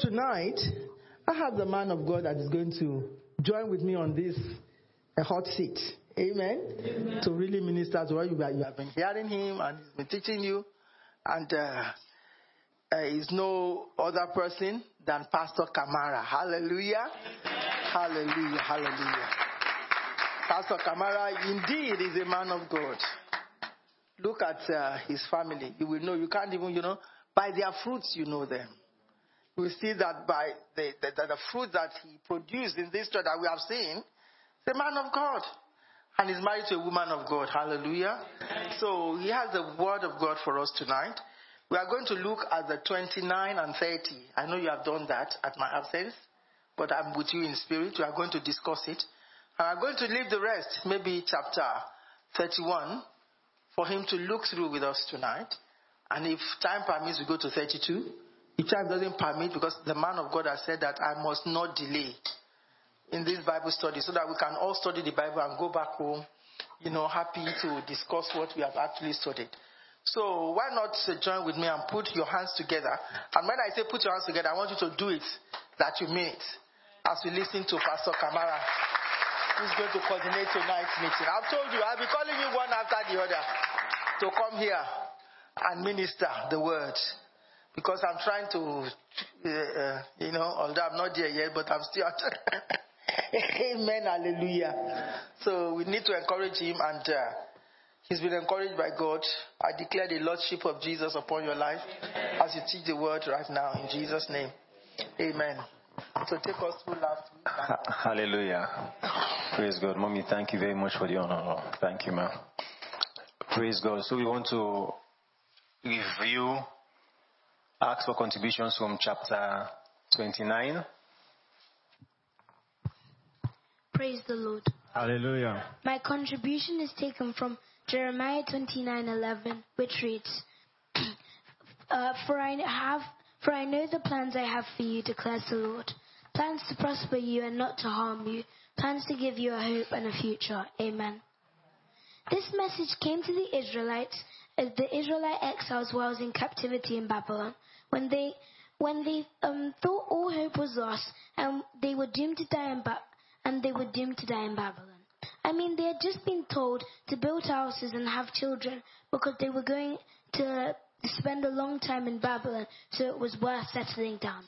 tonight, I have the man of God that is going to join with me on this a hot seat. Amen? Amen. To really minister to what you, you have been hearing him and he's been teaching you. And uh, uh, he's no other person than Pastor Kamara. Hallelujah. Hallelujah. Hallelujah. Pastor Kamara indeed is a man of God. Look at uh, his family. You will know. You can't even, you know, by their fruits you know them. We see that by the, the, the, fruit that he produced in this church that we have seen, the man of God. And he's married to a woman of God. Hallelujah. So he has the word of God for us tonight. We are going to look at the 29 and 30. I know you have done that at my absence, but I'm with you in spirit. We are going to discuss it. And I'm going to leave the rest, maybe chapter 31, for him to look through with us tonight. And if time permits, we go to 32. If time doesn't permit, because the man of God has said that I must not delay in this Bible study so that we can all study the Bible and go back home, you know, happy to discuss what we have actually studied. So why not join with me and put your hands together? And when I say put your hands together, I want you to do it that you mean it as we listen to Pastor Kamara, who's going to coordinate tonight's meeting. I've told you, I'll be calling you one after the other to come here and minister the word. Because I'm trying to, uh, uh, you know, although I'm not there yet, but I'm still. Amen, hallelujah. So we need to encourage him, and uh, he's been encouraged by God. I declare the Lordship of Jesus upon your life as you teach the word right now in Jesus' name. Amen. So take us through last week. Hallelujah. Praise God. Mommy, thank you very much for the honor. Thank you, ma'am. Praise God. So we want to review, ask for contributions from chapter 29. Praise the Lord. Hallelujah. My contribution is taken from Jeremiah 29:11, which reads, uh, "For I have, for I know the plans I have for you," declares the Lord, plans to prosper you and not to harm you, plans to give you a hope and a future. Amen. This message came to the Israelites as the Israelite exiles while in captivity in Babylon, when they when they um, thought all hope was lost and they were doomed to die in Babylon and they were doomed to die in Babylon. I mean, they had just been told to build houses and have children because they were going to spend a long time in Babylon, so it was worth settling down.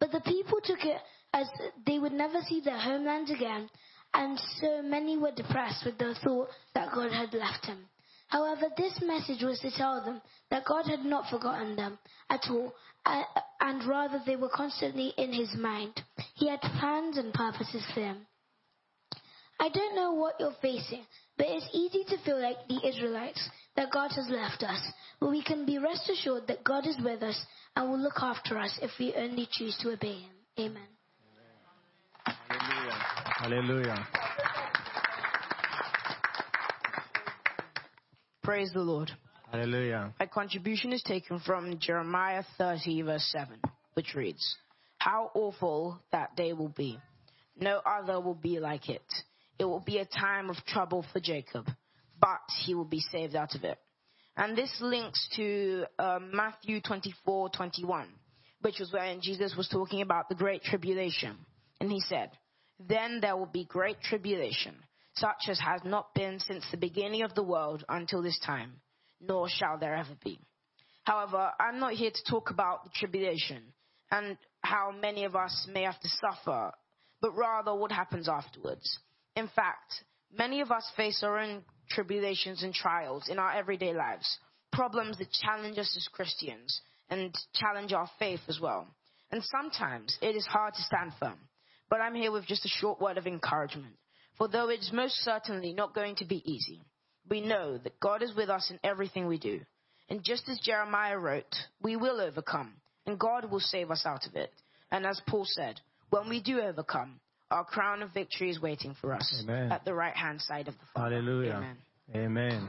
But the people took it as they would never see their homeland again, and so many were depressed with the thought that God had left them. However, this message was to tell them that God had not forgotten them at all, and rather they were constantly in his mind. He had plans and purposes for them. I don't know what you're facing, but it's easy to feel like the Israelites that God has left us. But we can be rest assured that God is with us and will look after us if we only choose to obey Him. Amen. Hallelujah. Hallelujah. Praise the Lord. Hallelujah. My contribution is taken from Jeremiah 30, verse 7, which reads, How awful that day will be. No other will be like it. It will be a time of trouble for Jacob, but he will be saved out of it. And this links to uh, Matthew 24, 21, which was when Jesus was talking about the great tribulation. And he said, Then there will be great tribulation, such as has not been since the beginning of the world until this time nor shall there ever be. However, I'm not here to talk about the tribulation and how many of us may have to suffer, but rather what happens afterwards. In fact, many of us face our own tribulations and trials in our everyday lives, problems that challenge us as Christians and challenge our faith as well. And sometimes it is hard to stand firm. But I'm here with just a short word of encouragement. For though it's most certainly not going to be easy, we know that God is with us in everything we do. And just as Jeremiah wrote, we will overcome, and God will save us out of it. And as Paul said, when we do overcome, our crown of victory is waiting for us Amen. at the right hand side of the Father. Hallelujah. Amen. Amen.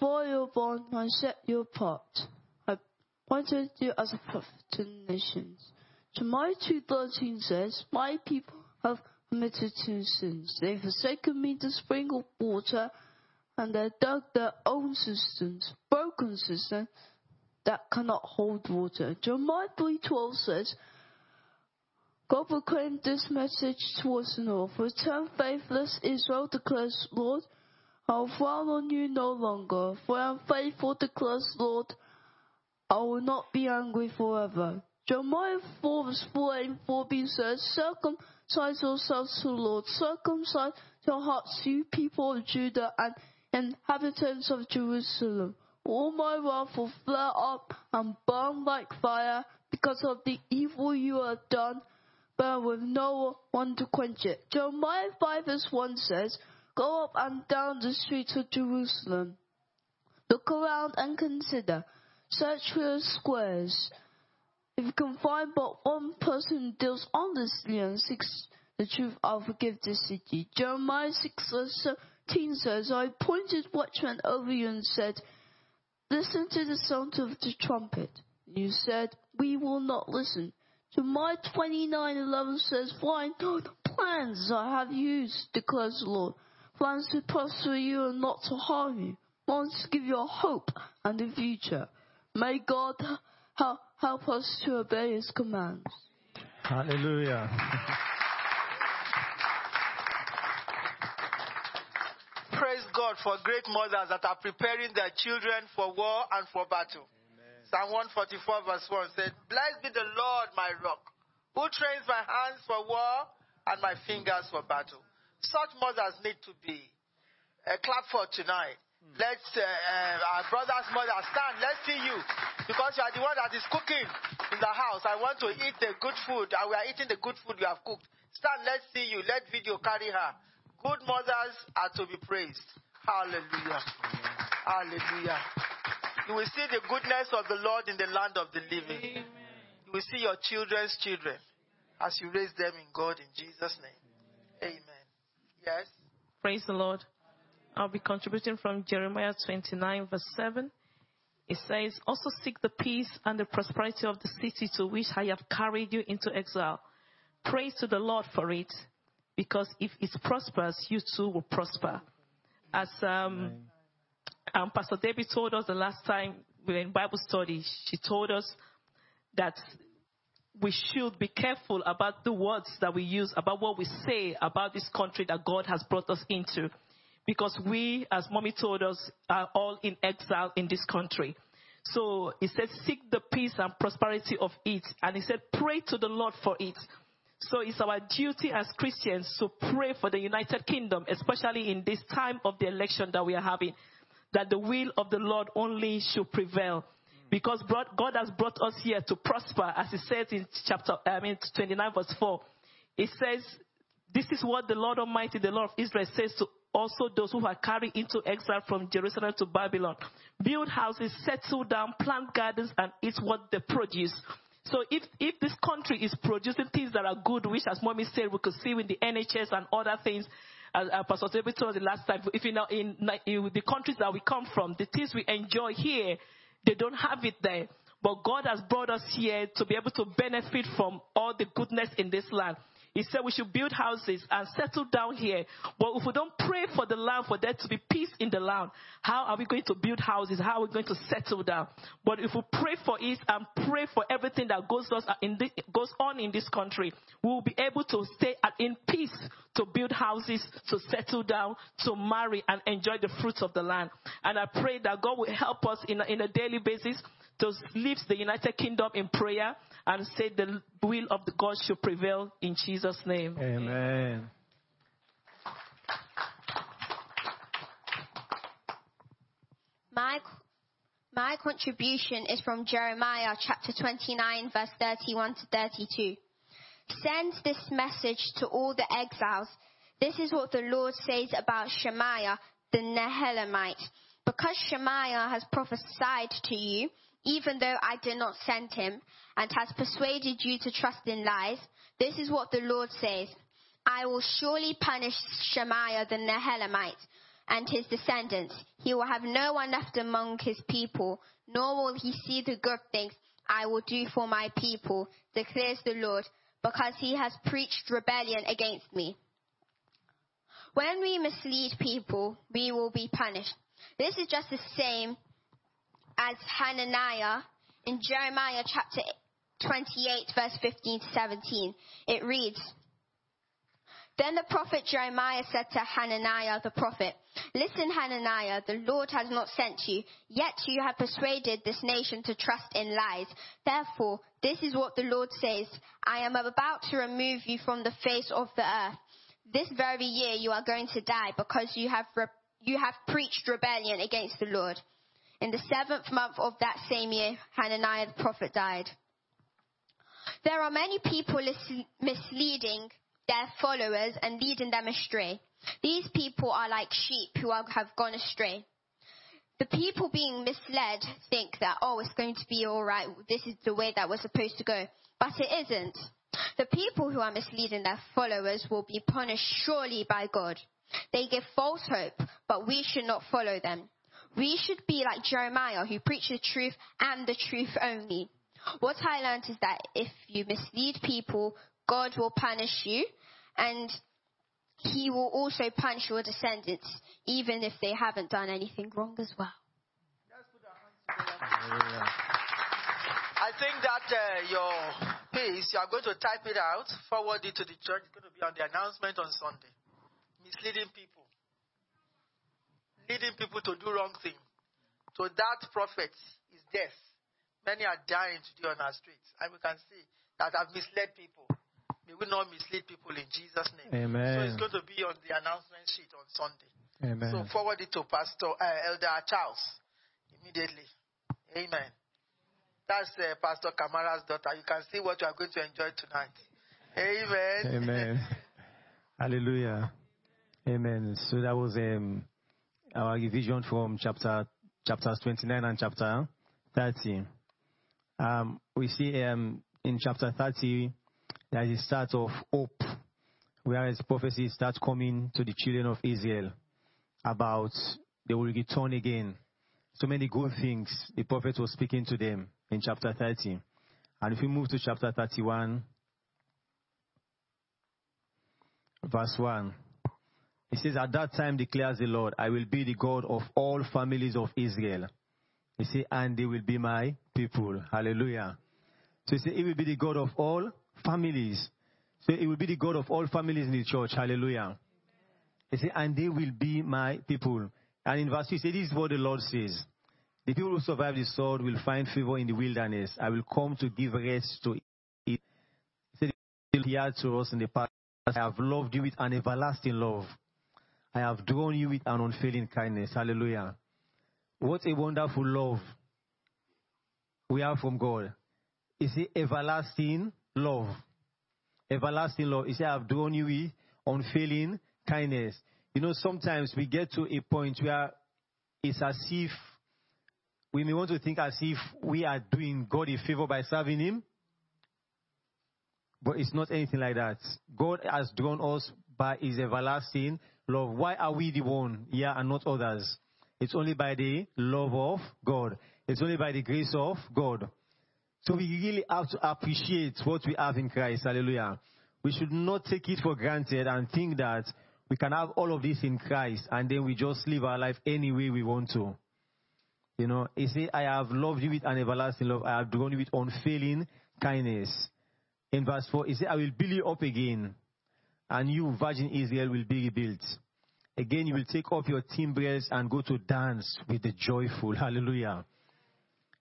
For your bond, I set you apart. I appointed you as a prophet to the nations. Jeremiah 2.13 says, My people have committed two sins. They've forsaken me to spring of water, and they dug their own cisterns, broken cisterns that cannot hold water. Jeremiah 3.12 says, God proclaimed this message towards the north. Return faithless Israel, declares Lord. I'll frown on you no longer. For I am faithful, to declares Lord. I will not be angry forever. Jeremiah 4 verse 4 and 4b says, Circumcise yourselves to the Lord. Circumcise your hearts, you people of Judah and inhabitants of Jerusalem. All my wrath will flare up and burn like fire because of the evil you have done, but with no one to quench it. Jeremiah 5 verse 1 says, Go up and down the streets of Jerusalem. Look around and consider. Search for the squares. If you can find but one person who deals honestly and seeks the truth, I'll forgive this city. Jeremiah 6 verse 17 says, I appointed watchmen over you and said, Listen to the sound of the trumpet. You said, We will not listen. Jeremiah 29:11 says, For the plans I have used, declares the Lord. Plans to prosper you and not to harm you. Plans to give you a hope and a future. May God help, help us to obey His commands. Hallelujah. Praise God for great mothers that are preparing their children for war and for battle. Psalm 144 verse 1 said, Blessed be the Lord my rock, who trains my hands for war and my fingers for battle. Such mothers need to be uh, clap for tonight. Let's, uh, uh, our brother's mother, stand. Let's see you. Because you are the one that is cooking in the house. I want to eat the good food, and we are eating the good food you have cooked. Stand, let's see you. Let video carry her. Good mothers are to be praised. Hallelujah. Hallelujah. You will see the goodness of the Lord in the land of the living. You will see your children's children as you raise them in God in Jesus' name. Amen. Yes. Praise the Lord. I'll be contributing from Jeremiah 29, verse 7. It says, Also seek the peace and the prosperity of the city to which I have carried you into exile. Praise to the Lord for it, because if it prospers, you too will prosper. As um, um, Pastor Debbie told us the last time we were in Bible study, she told us that we should be careful about the words that we use, about what we say about this country that God has brought us into. Because we, as mommy told us, are all in exile in this country. So he said, seek the peace and prosperity of it. And he said, pray to the Lord for it. So it's our duty as Christians to pray for the United Kingdom, especially in this time of the election that we are having, that the will of the Lord only should prevail. Because God has brought us here to prosper, as he says in chapter I mean 29 verse 4. It says, this is what the Lord Almighty, the Lord of Israel says to also those who are carried into exile from Jerusalem to Babylon. Build houses, settle down, plant gardens, and eat what they produce. So if, if this country is producing things that are good, which as mommy said, we could see in the NHS and other things, as uh, Pastor David told us the last time, if you know, in, in the countries that we come from, the things we enjoy here, they don't have it there. But God has brought us here to be able to benefit from all the goodness in this land. He said we should build houses and settle down here. But if we don't pray for the land, for there to be peace in the land, how are we going to build houses? How are we going to settle down? But if we pray for it and pray for everything that goes on in, this country, we will be able to stay in peace to build houses, to settle down, to marry and enjoy the fruits of the land. And I pray that God will help us in a, in a daily basis to lift the United Kingdom in prayer and say the will of the God should prevail in Jesus' name. Amen. My, my contribution is from Jeremiah chapter 29, verse 31 to 32. Send this message to all the exiles. This is what the Lord says about Shemaiah the Nehelamite. Because Shemaiah has prophesied to you, even though I did not send him, and has persuaded you to trust in lies, this is what the Lord says. I will surely punish Shemaiah the Nehelamite and his descendants. He will have no one left among his people, nor will he see the good things I will do for my people, declares the Lord, because he has preached rebellion against me. When we mislead people, we will be punished. This is just the same as Hananiah in Jeremiah chapter 28, verse 15 to 17. It reads, then the prophet Jeremiah said to Hananiah the prophet, Listen, Hananiah, the Lord has not sent you, yet you have persuaded this nation to trust in lies. Therefore, this is what the Lord says I am about to remove you from the face of the earth. This very year you are going to die because you have, re- you have preached rebellion against the Lord. In the seventh month of that same year, Hananiah the prophet died. There are many people misleading their followers and leading them astray. These people are like sheep who are, have gone astray. The people being misled think that, oh, it's going to be alright, this is the way that we're supposed to go. But it isn't. The people who are misleading their followers will be punished surely by God. They give false hope, but we should not follow them. We should be like Jeremiah who preached the truth and the truth only. What I learned is that if you mislead people, God will punish you and he will also punish your descendants, even if they haven't done anything wrong as well. I think that uh, your piece, you are going to type it out, forward it to the church. It's going to be on the announcement on Sunday. Misleading people, leading people to do wrong things. So that prophet is death. Many are dying today on our streets, and we can see that have misled people. May we not mislead people in Jesus' name. Amen. So it's going to be on the announcement sheet on Sunday. Amen. So forward it to Pastor uh, Elder Charles immediately. Amen. That's uh, Pastor Kamara's daughter. You can see what you are going to enjoy tonight. Amen. Amen. Hallelujah. Amen. So that was um, our revision from chapter chapters 29 and chapter 30. Um, we see um, in chapter 30 there is a start of hope, whereas prophecy starts coming to the children of Israel about they will return again. So many good things the prophet was speaking to them in chapter 30. And if we move to chapter 31, verse 1, it says, At that time declares the Lord, I will be the God of all families of Israel. He said, and they will be my people. Hallelujah. So he says, He will be the God of all families. So it will be the God of all families in the church. Hallelujah. He said, and they will be my people. And in verse 2, he said, This is what the Lord says. The people who survive the sword will find favor in the wilderness. I will come to give rest to it. He said, He had to us in the past. I have loved you with an everlasting love. I have drawn you with an unfailing kindness. Hallelujah. What a wonderful love we have from God. It's the everlasting love. Everlasting love. He said, I have drawn you with unfailing kindness. You know, sometimes we get to a point where it's as if we may want to think as if we are doing God a favor by serving Him. But it's not anything like that. God has drawn us by His everlasting love. Why are we the one here and not others? It's only by the love of God. It's only by the grace of God. So we really have to appreciate what we have in Christ. Hallelujah. We should not take it for granted and think that we can have all of this in Christ and then we just live our life any way we want to. You know, he said, I have loved you with an everlasting love. I have drawn you with unfailing kindness. In verse 4, he said, I will build you up again, and you, virgin Israel, will be rebuilt. Again, you will take off your timbrels and go to dance with the joyful. Hallelujah.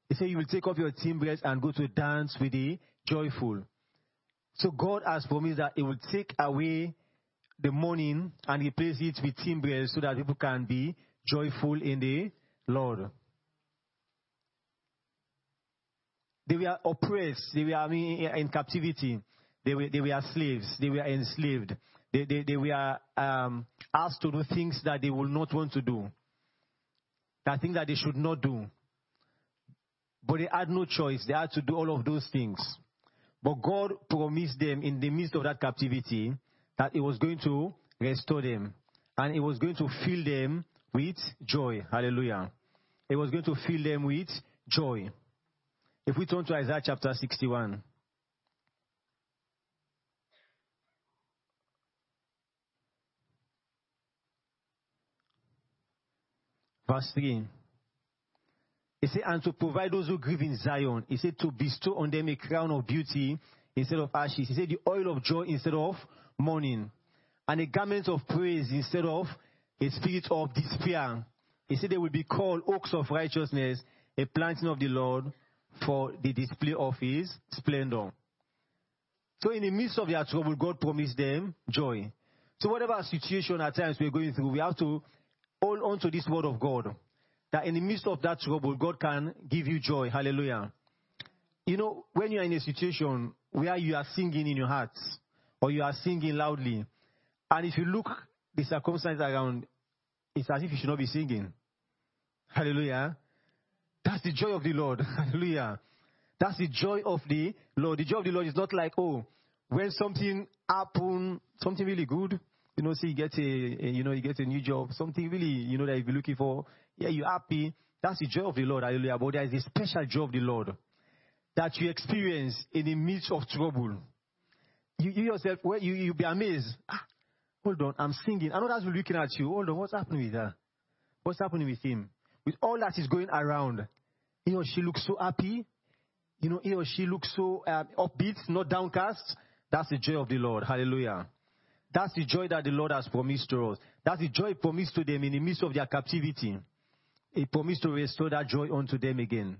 He said, You will take off your timbrels and go to dance with the joyful. So God has promised that He will take away the mourning and replace it with timbrels so that people can be joyful in the Lord. They were oppressed. They were in captivity. They were, they were slaves. They were enslaved. They, they, they were um, asked to do things that they would not want to do. that things that they should not do. But they had no choice. They had to do all of those things. But God promised them in the midst of that captivity that He was going to restore them and He was going to fill them with joy. Hallelujah. He was going to fill them with joy. If we turn to Isaiah chapter 61. Verse 3. He said, and to provide those who grieve in Zion. He said, to bestow on them a crown of beauty instead of ashes. He said, the oil of joy instead of mourning. And a garment of praise instead of a spirit of despair. He said, they will be called oaks of righteousness, a planting of the Lord for the display of his splendor. So in the midst of their trouble, God promised them joy. So whatever situation at times we're going through, we have to hold on to this word of God. That in the midst of that trouble, God can give you joy. Hallelujah. You know, when you are in a situation where you are singing in your heart, or you are singing loudly, and if you look the circumstances around, it's as if you should not be singing. Hallelujah. That's the joy of the Lord. Hallelujah. That's the joy of the Lord. The joy of the Lord is not like, oh, when something happen, something really good, you know, see, you get a, a, you know, you get a new job, something really, you know, that been looking for. Yeah, you're happy. That's the joy of the Lord. Hallelujah. But there is a special joy of the Lord that you experience in the midst of trouble. You, you yourself, well, you, you'll be amazed. Ah, hold on, I'm singing. I know that's looking at you. Hold on, what's happening with her? What's happening with him? With all that is going around, he or she looks so happy. You know, he or she looks so um, upbeat, not downcast. That's the joy of the Lord. Hallelujah. That's the joy that the Lord has promised to us. That's the joy promised to them in the midst of their captivity. He promised to restore that joy unto them again.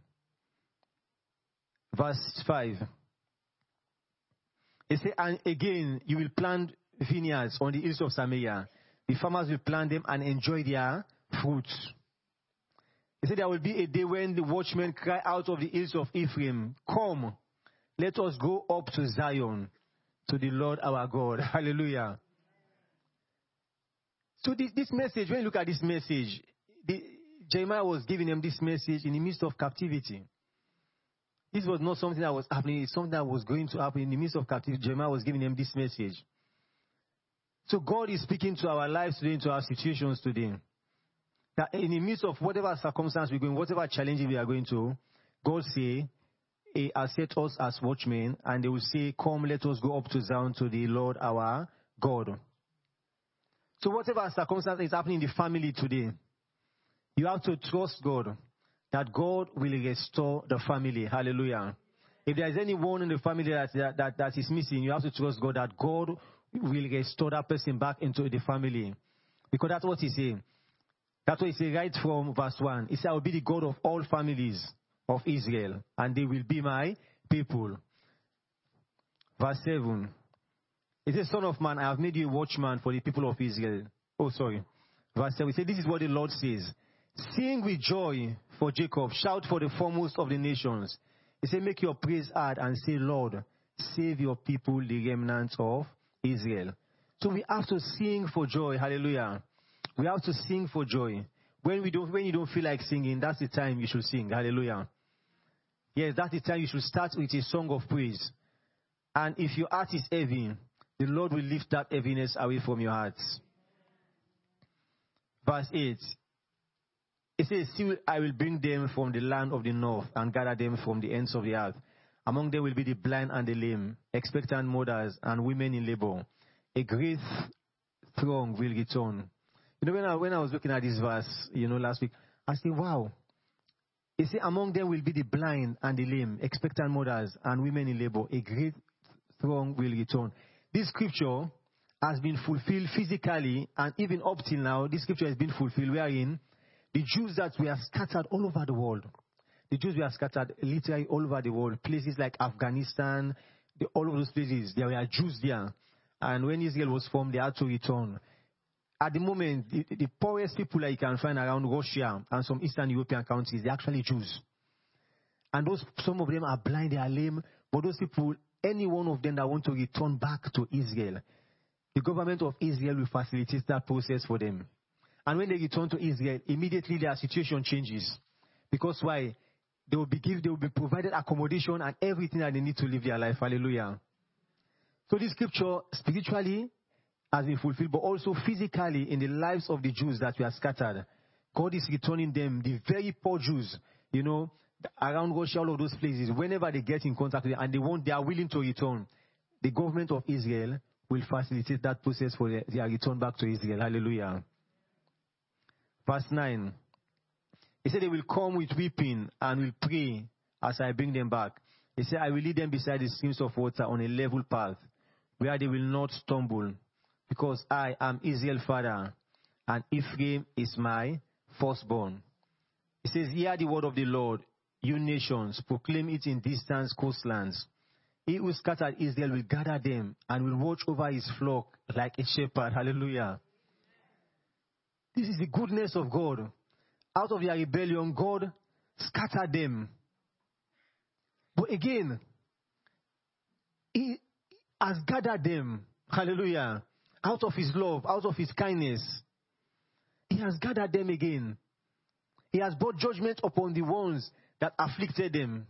Verse 5. He said, And again, you will plant vineyards on the hills of Samaria. The farmers will plant them and enjoy their fruits. He said, There will be a day when the watchmen cry out of the hills of Ephraim, Come, let us go up to Zion, to the Lord our God. Hallelujah. So, this, this message, when you look at this message, the, Jeremiah was giving them this message in the midst of captivity. This was not something that was happening, it's something that was going to happen in the midst of captivity. Jeremiah was giving them this message. So God is speaking to our lives today, to our situations today. That in the midst of whatever circumstance we're going, whatever challenge we are going to, God say, He has set us as watchmen, and they will say, Come, let us go up to Zion to the Lord our God. So whatever circumstance is happening in the family today, you have to trust God that God will restore the family. Hallelujah. If there is anyone in the family that, that, that, that is missing, you have to trust God that God will restore that person back into the family. Because that's what he said. That's what he said right from verse 1. He said, I will be the God of all families of Israel, and they will be my people. Verse 7. He says, Son of man, I have made you a watchman for the people of Israel. Oh, sorry. Verse 7. He said, This is what the Lord says. Sing with joy for Jacob. Shout for the foremost of the nations. He said, Make your praise hard and say, Lord, save your people, the remnant of Israel. So we have to sing for joy. Hallelujah. We have to sing for joy. When we don't, when you don't feel like singing, that's the time you should sing. Hallelujah. Yes, that's the time you should start with a song of praise. And if your heart is heavy, the Lord will lift that heaviness away from your heart. Verse 8. It says, See, I will bring them from the land of the north and gather them from the ends of the earth. Among them will be the blind and the lame, expectant mothers and women in labor. A great throng will return. You know, when I, when I was looking at this verse, you know, last week, I said, wow. He said, among them will be the blind and the lame, expectant mothers and women in labor. A great throng will return. This scripture has been fulfilled physically, and even up till now, this scripture has been fulfilled wherein the Jews that were scattered all over the world, the Jews were scattered literally all over the world, places like Afghanistan, the, all of those places, there were Jews there. And when Israel was formed, they had to return. At the moment, the, the poorest people that you can find around Russia and some Eastern European countries, they're actually Jews. And those, some of them are blind, they are lame, but those people, any one of them that want to return back to Israel, the government of Israel will facilitate that process for them. And when they return to Israel, immediately their situation changes. Because why? They will be given, they will be provided accommodation and everything that they need to live their life. Hallelujah. So this scripture spiritually has been fulfilled, but also physically in the lives of the Jews that were scattered. God is returning them, the very poor Jews, you know, around Russia, all of those places, whenever they get in contact with them and they want, they are willing to return, the government of Israel will facilitate that process for their, return back to Israel. Hallelujah. Verse 9. He said they will come with weeping and will pray as I bring them back. He said, I will lead them beside the streams of water on a level path where they will not stumble because I am Israel father and Ephraim is my firstborn. He says, hear the word of the Lord, you nations, proclaim it in distant coastlands. He who scattered Israel will gather them and will watch over his flock like a shepherd. Hallelujah. This is the goodness of God. Out of their rebellion, God scattered them. But again, He has gathered them. Hallelujah. Out of His love, out of His kindness. He has gathered them again. He has brought judgment upon the ones that afflicted them.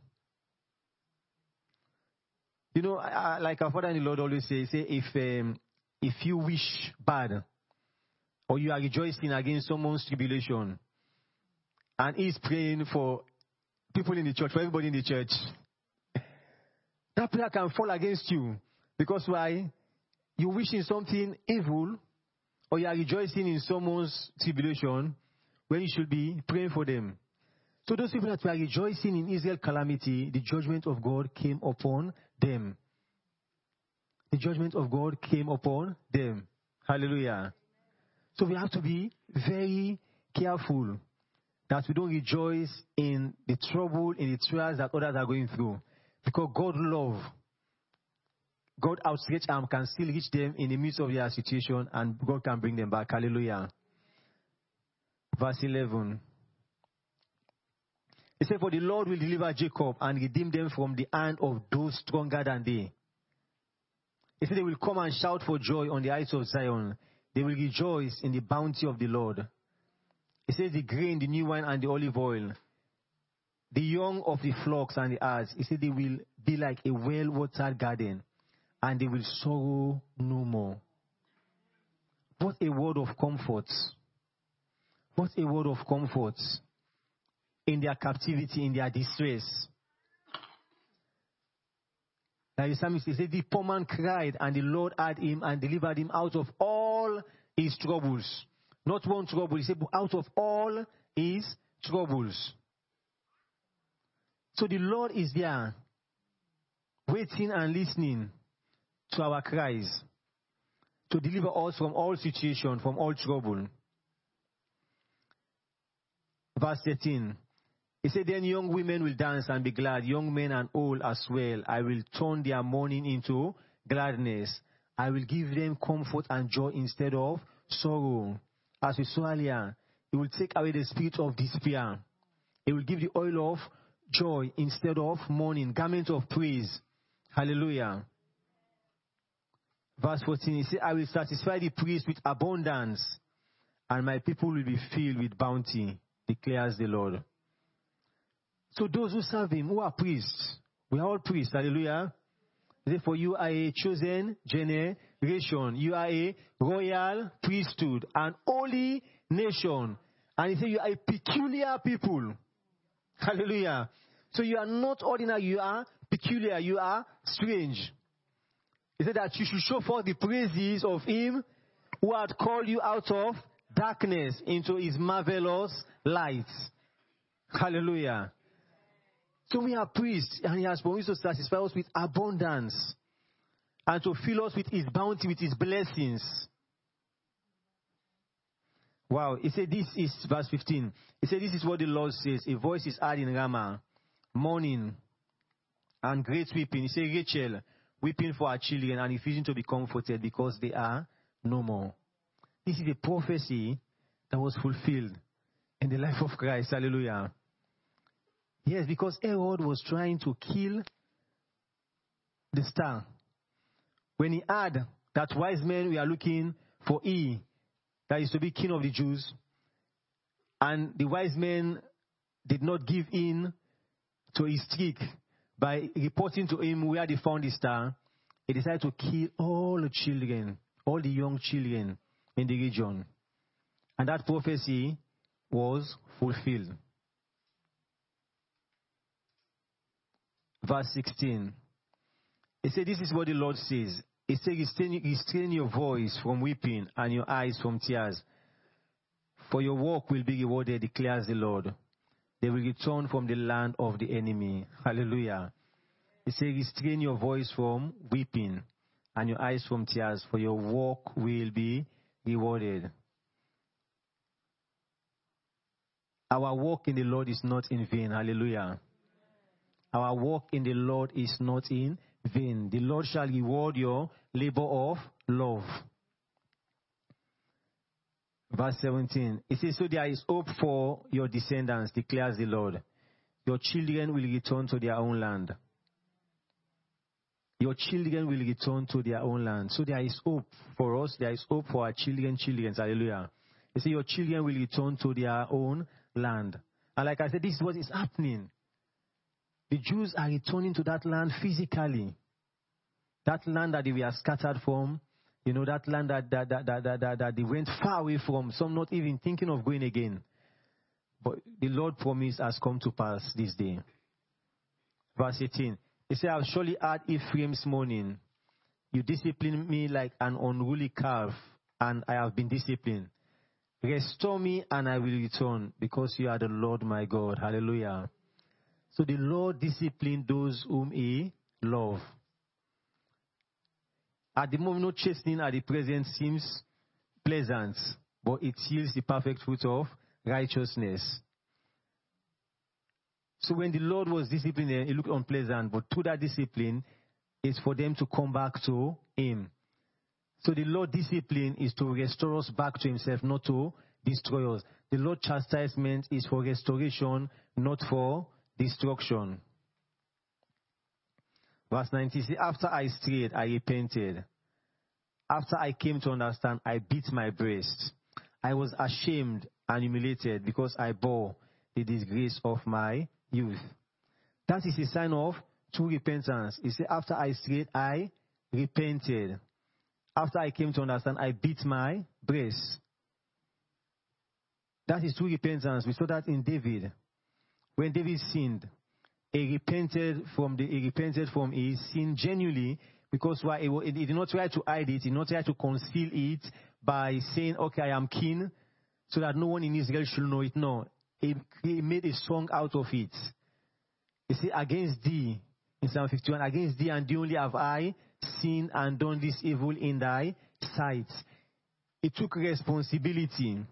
You know, I, I, like our Father in the Lord always says, say, if um, if you wish bad, or you are rejoicing against someone's tribulation, and he's praying for people in the church, for everybody in the church, that prayer can fall against you. Because why? You wishing something evil, or you are rejoicing in someone's tribulation, when you should be praying for them. So those people that were rejoicing in Israel's calamity, the judgment of God came upon them. The judgment of God came upon them. Hallelujah. So we have to be very careful that we don't rejoice in the trouble, in the trials that others are going through. Because God love, God outstretched arm can still reach them in the midst of their situation and God can bring them back. Hallelujah. Verse 11. He said, For the Lord will deliver Jacob and redeem them from the hand of those stronger than they. He said, They will come and shout for joy on the heights of Zion. They will rejoice in the bounty of the Lord. He says, The grain, the new wine, and the olive oil, the young of the flocks and the herds. He said, They will be like a well watered garden, and they will sorrow no more. What a word of comfort. What a word of comfort in their captivity, in their distress. Like the psalmist said, the poor man cried, and the Lord heard him and delivered him out of all his troubles. Not one trouble, he said, out of all his troubles. So the Lord is there, waiting and listening to our cries, to deliver us from all situation, from all trouble. Verse 13. He said, Then young women will dance and be glad, young men and old as well. I will turn their mourning into gladness. I will give them comfort and joy instead of sorrow. As we saw earlier, it will take away the spirit of despair. It will give the oil of joy instead of mourning, garment of praise. Hallelujah. Verse 14, he said, I will satisfy the priest with abundance, and my people will be filled with bounty, declares the Lord. So those who serve him, who are priests, we are all priests, hallelujah. Therefore, you are a chosen generation. You are a royal priesthood, an holy nation. And he said you are a peculiar people. Hallelujah. So you are not ordinary, you are peculiar, you are strange. He said that you should show forth the praises of him who had called you out of darkness into his marvelous light. Hallelujah. So we are priests, and He has promised to satisfy us with abundance and to fill us with His bounty, with His blessings. Wow. He said, This is verse 15. He said, This is what the Lord says. A voice is heard in Ramah, mourning and great weeping. He said, Rachel, weeping for our children and refusing to be comforted because they are no more. This is a prophecy that was fulfilled in the life of Christ. Hallelujah. Yes, because Herod was trying to kill the star. When he heard that wise men were looking for he that is to be king of the Jews, And the wise men did not give in to his trick by reporting to him where they found the star. He decided to kill all the children, all the young children in the region. And that prophecy was fulfilled. Verse 16. He said, This is what the Lord says. He said, restrain, restrain your voice from weeping and your eyes from tears. For your work will be rewarded, declares the Lord. They will return from the land of the enemy. Hallelujah. He said, restrain your voice from weeping and your eyes from tears, for your work will be rewarded. Our work in the Lord is not in vain. Hallelujah. Our work in the Lord is not in vain. The Lord shall reward your labor of love. Verse 17. It says, So there is hope for your descendants, declares the Lord. Your children will return to their own land. Your children will return to their own land. So there is hope for us. There is hope for our children, children. Hallelujah. They say your children will return to their own land. And like I said, this is what is happening. The Jews are returning to that land physically. That land that they were scattered from, you know, that land that, that, that, that, that, that they went far away from, some not even thinking of going again. But the Lord promise has come to pass this day. Verse 18. He said, I'll surely add Ephraim's mourning. You discipline me like an unruly calf, and I have been disciplined. Restore me, and I will return, because you are the Lord my God. Hallelujah. So the Lord disciplined those whom he loved. At the moment, no chastening at the present seems pleasant, but it yields the perfect fruit of righteousness. So when the Lord was disciplining, it looked unpleasant, but through that discipline, it's for them to come back to Him. So the Lord discipline is to restore us back to Himself, not to destroy us. The Lord chastisement is for restoration, not for destruction. Verse 90 see, After I strayed, I repented. After I came to understand, I beat my breast. I was ashamed and humiliated because I bore the disgrace of my youth. That is a sign of true repentance. He said, After I strayed, I repented. After I came to understand, I beat my breast. That is true repentance. We saw that in David. When David sinned, he repented from the he repented from his sin genuinely because why he, he did not try to hide it, he did not try to conceal it by saying, "Okay, I am king," so that no one in Israel should know it. No, he, he made a song out of it. He said, "Against thee," in Psalm 51, "Against thee and thee only have I sinned and done this evil in thy sight." He took responsibility.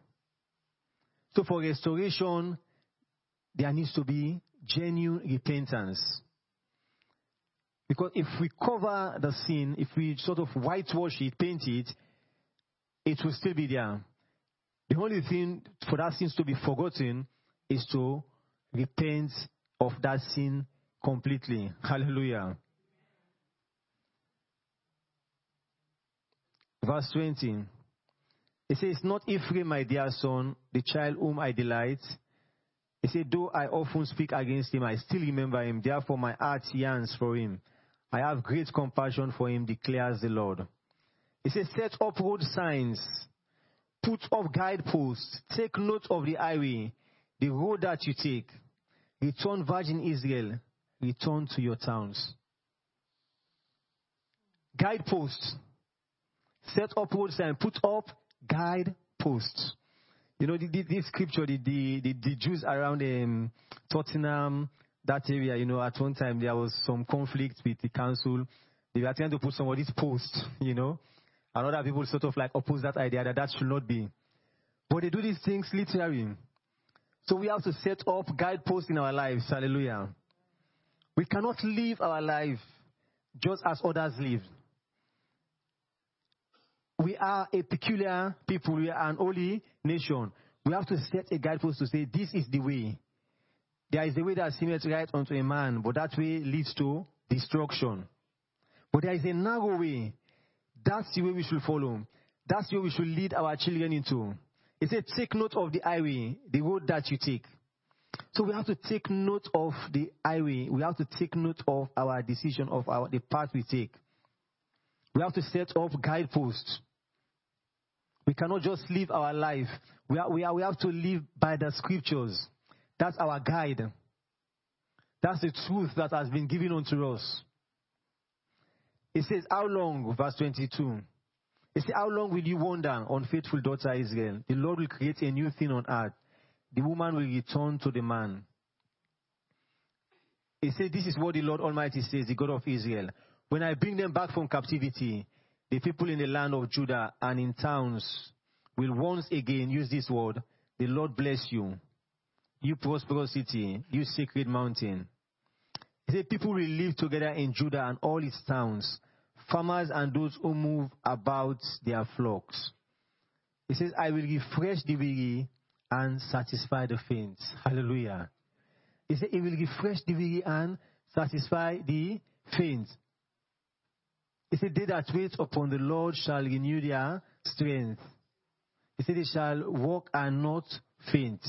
So for restoration, there needs to be genuine repentance. Because if we cover the sin, if we sort of whitewash it, paint it, it will still be there. The only thing for that sin to be forgotten is to repent of that sin completely. Hallelujah. Verse 20. It says, Not Ephraim, my dear son, the child whom I delight. He said, Though I often speak against him, I still remember him. Therefore, my heart yearns for him. I have great compassion for him, declares the Lord. He says, Set up road signs, put up guideposts, take note of the highway, the road that you take. Return, Virgin Israel, return to your towns. Guideposts. Set up road signs, put up guideposts. You know, the, scripture, the, the, the, the Jews around um, Tottenham, that area, you know, at one time there was some conflict with the council. They were trying to put somebody's post, you know, and other people sort of like oppose that idea that that should not be. But they do these things literally. So we have to set up guideposts in our lives. Hallelujah. We cannot live our life just as others live. We are a peculiar people. We are an holy nation. We have to set a guidepost to say, this is the way. There is a way that seemeth right unto a man, but that way leads to destruction. But there is a narrow way. That's the way we should follow. That's the way we should lead our children into. He said, take note of the highway, the road that you take. So we have to take note of the highway. We have to take note of our decision, of our the path we take. We have to set up guideposts. We cannot just live our life. We, are, we, are, we have to live by the scriptures. That's our guide. That's the truth that has been given unto us. It says, How long? Verse 22. It says, How long will you wander, unfaithful daughter Israel? The Lord will create a new thing on earth. The woman will return to the man. It says, This is what the Lord Almighty says, the God of Israel. When I bring them back from captivity, the people in the land of Judah and in towns will once again use this word The Lord bless you, you prosperous city, you sacred mountain. He said, People will live together in Judah and all its towns, farmers and those who move about their flocks. He says, I will refresh the weary and satisfy the faint. Hallelujah. He said, He will refresh the weary and satisfy the faint. He said, They that wait upon the Lord shall renew their strength. He said, They shall walk and not faint.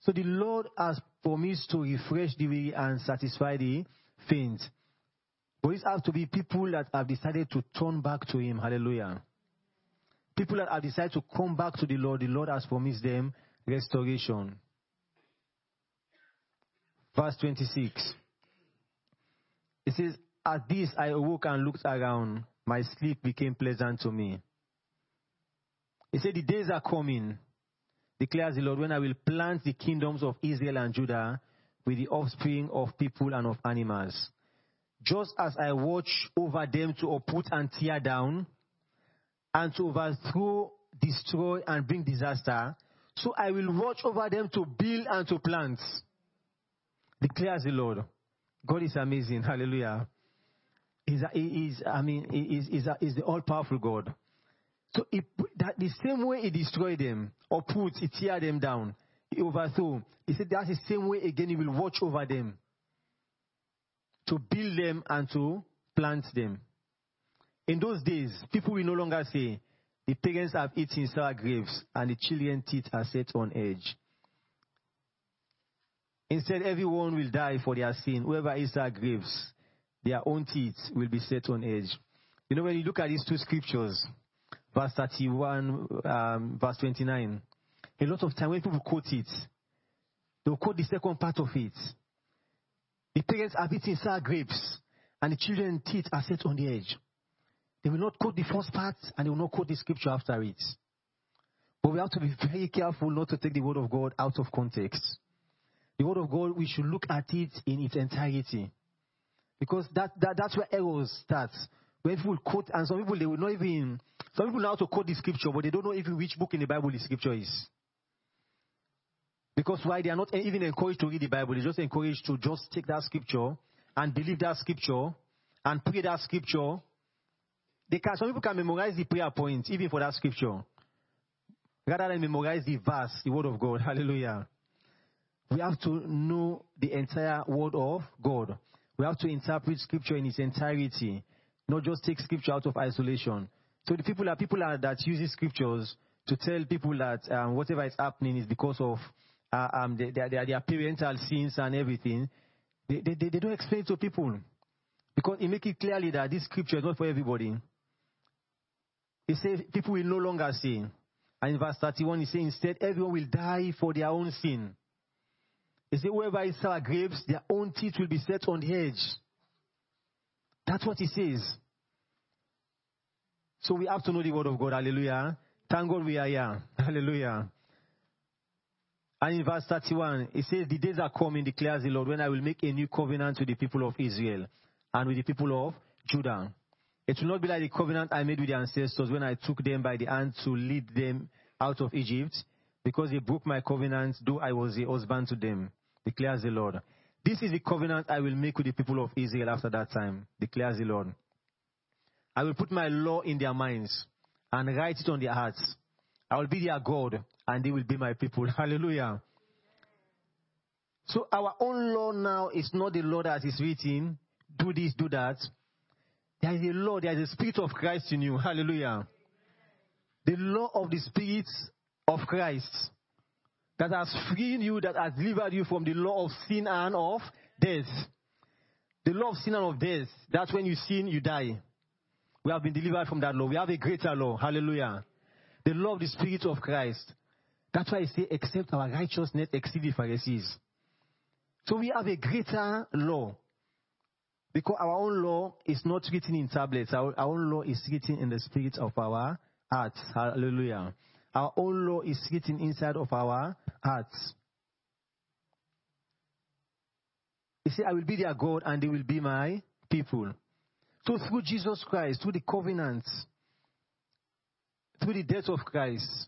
So the Lord has promised to refresh the weary and satisfy the faint. But it has to be people that have decided to turn back to Him. Hallelujah. People that have decided to come back to the Lord, the Lord has promised them restoration. Verse 26. It says, At this I awoke and looked around. My sleep became pleasant to me. He said, The days are coming, declares the Lord, when I will plant the kingdoms of Israel and Judah with the offspring of people and of animals. Just as I watch over them to uproot and tear down, and to overthrow, destroy, and bring disaster, so I will watch over them to build and to plant, declares the Lord. God is amazing. Hallelujah. He is, I mean, is, is, is the all powerful God. So that the same way he destroyed them, or put, he tear them down, he overthrew. He said that's the same way again he will watch over them. To build them and to plant them. In those days, people will no longer say, the parents have eaten sour grapes and the children's teeth are set on edge. Instead, everyone will die for their sin. Whoever eats sour grapes, their own teeth will be set on edge. You know, when you look at these two scriptures, verse 31, um, verse 29, a lot of time when people quote it, they'll quote the second part of it. The parents have eaten sour grapes and the children's teeth are set on the edge. They will not quote the first part and they will not quote the scripture after it. But we have to be very careful not to take the word of God out of context. The word of God, we should look at it in its entirety. Because that, that that's where errors start. When people quote, and some people they will not even, some people know how to quote the scripture, but they don't know even which book in the Bible the scripture is. Because why they are not even encouraged to read the Bible, they're just encouraged to just take that scripture and believe that scripture and pray that scripture they can, some people can memorize the prayer point, even for that scripture, rather than memorize the verse, the word of God. Hallelujah. We have to know the entire word of God. We have to interpret scripture in its entirety, not just take scripture out of isolation. So the people are people are, that uses scriptures to tell people that um, whatever is happening is because of uh, um, their, their, their parental sins and everything. They, they, they don't explain to people because it makes it clearly that this scripture is not for everybody. He says people will no longer sin. And in verse 31, he said, instead, everyone will die for their own sin. He said, whoever is sour grapes, their own teeth will be set on the edge. That's what he says. So we have to know the word of God. Hallelujah. Thank God we are here. Hallelujah. And in verse 31, it says, The days are coming, declares the Lord, when I will make a new covenant with the people of Israel and with the people of Judah. It will not be like the covenant I made with the ancestors when I took them by the hand to lead them out of Egypt, because they broke my covenant, though I was a husband to them, declares the Lord. This is the covenant I will make with the people of Israel after that time, declares the Lord. I will put my law in their minds and write it on their hearts. I will be their God and they will be my people. Hallelujah. So our own law now is not the law that is written, do this, do that. There is a law, there is a spirit of Christ in you. Hallelujah. The law of the spirit of Christ that has freed you, that has delivered you from the law of sin and of death. The law of sin and of death, that's when you sin, you die. We have been delivered from that law. We have a greater law. Hallelujah. The law of the Spirit of Christ. That's why I say, except our righteousness exceed the Pharisees. So we have a greater law. Because our own law is not written in tablets. Our, our own law is written in the spirit of our hearts. Hallelujah. Our own law is written inside of our hearts. He said, I will be their God and they will be my people. So through Jesus Christ, through the covenant, through the death of Christ,